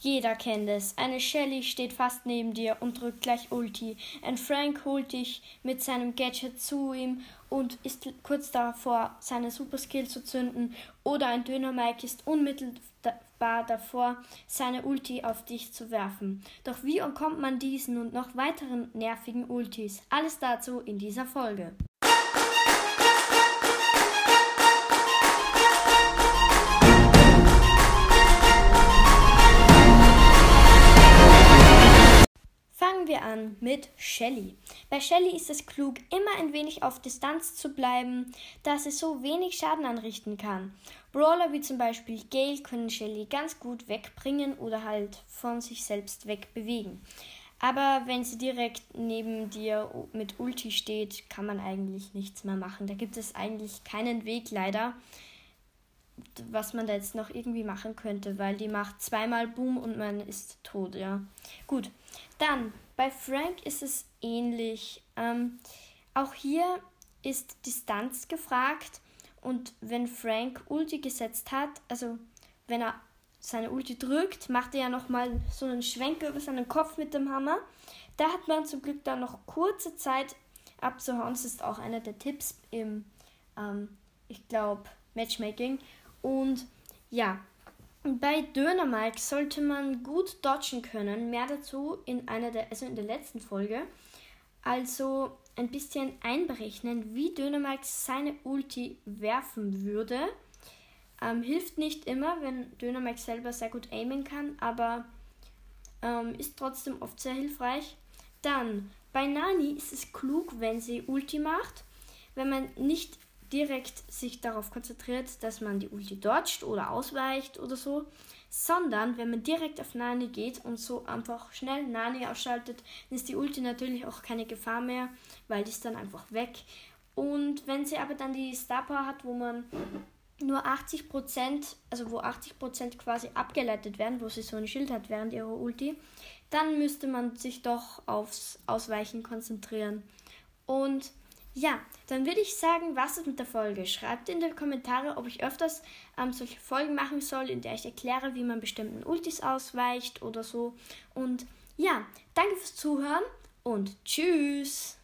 Jeder kennt es. Eine Shelly steht fast neben dir und drückt gleich Ulti. Ein Frank holt dich mit seinem Gadget zu ihm und ist kurz davor, seine Superskill zu zünden. Oder ein Döner Mike ist unmittelbar davor, seine Ulti auf dich zu werfen. Doch wie entkommt man diesen und noch weiteren nervigen Ultis? Alles dazu in dieser Folge. An mit Shelly. Bei Shelly ist es klug, immer ein wenig auf Distanz zu bleiben, da sie so wenig Schaden anrichten kann. Brawler wie zum Beispiel Gale können Shelly ganz gut wegbringen oder halt von sich selbst wegbewegen. Aber wenn sie direkt neben dir mit Ulti steht, kann man eigentlich nichts mehr machen. Da gibt es eigentlich keinen Weg leider, was man da jetzt noch irgendwie machen könnte, weil die macht zweimal Boom und man ist tot, ja. Gut, dann bei Frank ist es ähnlich. Ähm, auch hier ist Distanz gefragt. Und wenn Frank Ulti gesetzt hat, also wenn er seine Ulti drückt, macht er ja nochmal so einen Schwenker über seinen Kopf mit dem Hammer. Da hat man zum Glück dann noch kurze Zeit abzuhauen. Das ist auch einer der Tipps im, ähm, ich glaube, Matchmaking. Und ja, bei Döner Mike sollte man gut dodgen können. Mehr dazu in einer der, also in der letzten Folge. Also ein bisschen einberechnen, wie Döner Mike seine Ulti werfen würde. Ähm, hilft nicht immer, wenn Döner Mike selber sehr gut aimen kann, aber ähm, ist trotzdem oft sehr hilfreich. Dann, bei Nani ist es klug, wenn sie Ulti macht. Wenn man nicht direkt sich darauf konzentriert, dass man die Ulti dodgt oder ausweicht oder so, sondern wenn man direkt auf Nani geht und so einfach schnell Nani ausschaltet, dann ist die Ulti natürlich auch keine Gefahr mehr, weil die ist dann einfach weg. Und wenn sie aber dann die Star Power hat, wo man nur 80%, also wo 80% quasi abgeleitet werden, wo sie so ein Schild hat während ihrer Ulti, dann müsste man sich doch aufs Ausweichen konzentrieren. Und ja, dann würde ich sagen, was ist mit der Folge? Schreibt in die Kommentare, ob ich öfters ähm, solche Folgen machen soll, in der ich erkläre, wie man bestimmten Ultis ausweicht oder so. Und ja, danke fürs Zuhören und tschüss.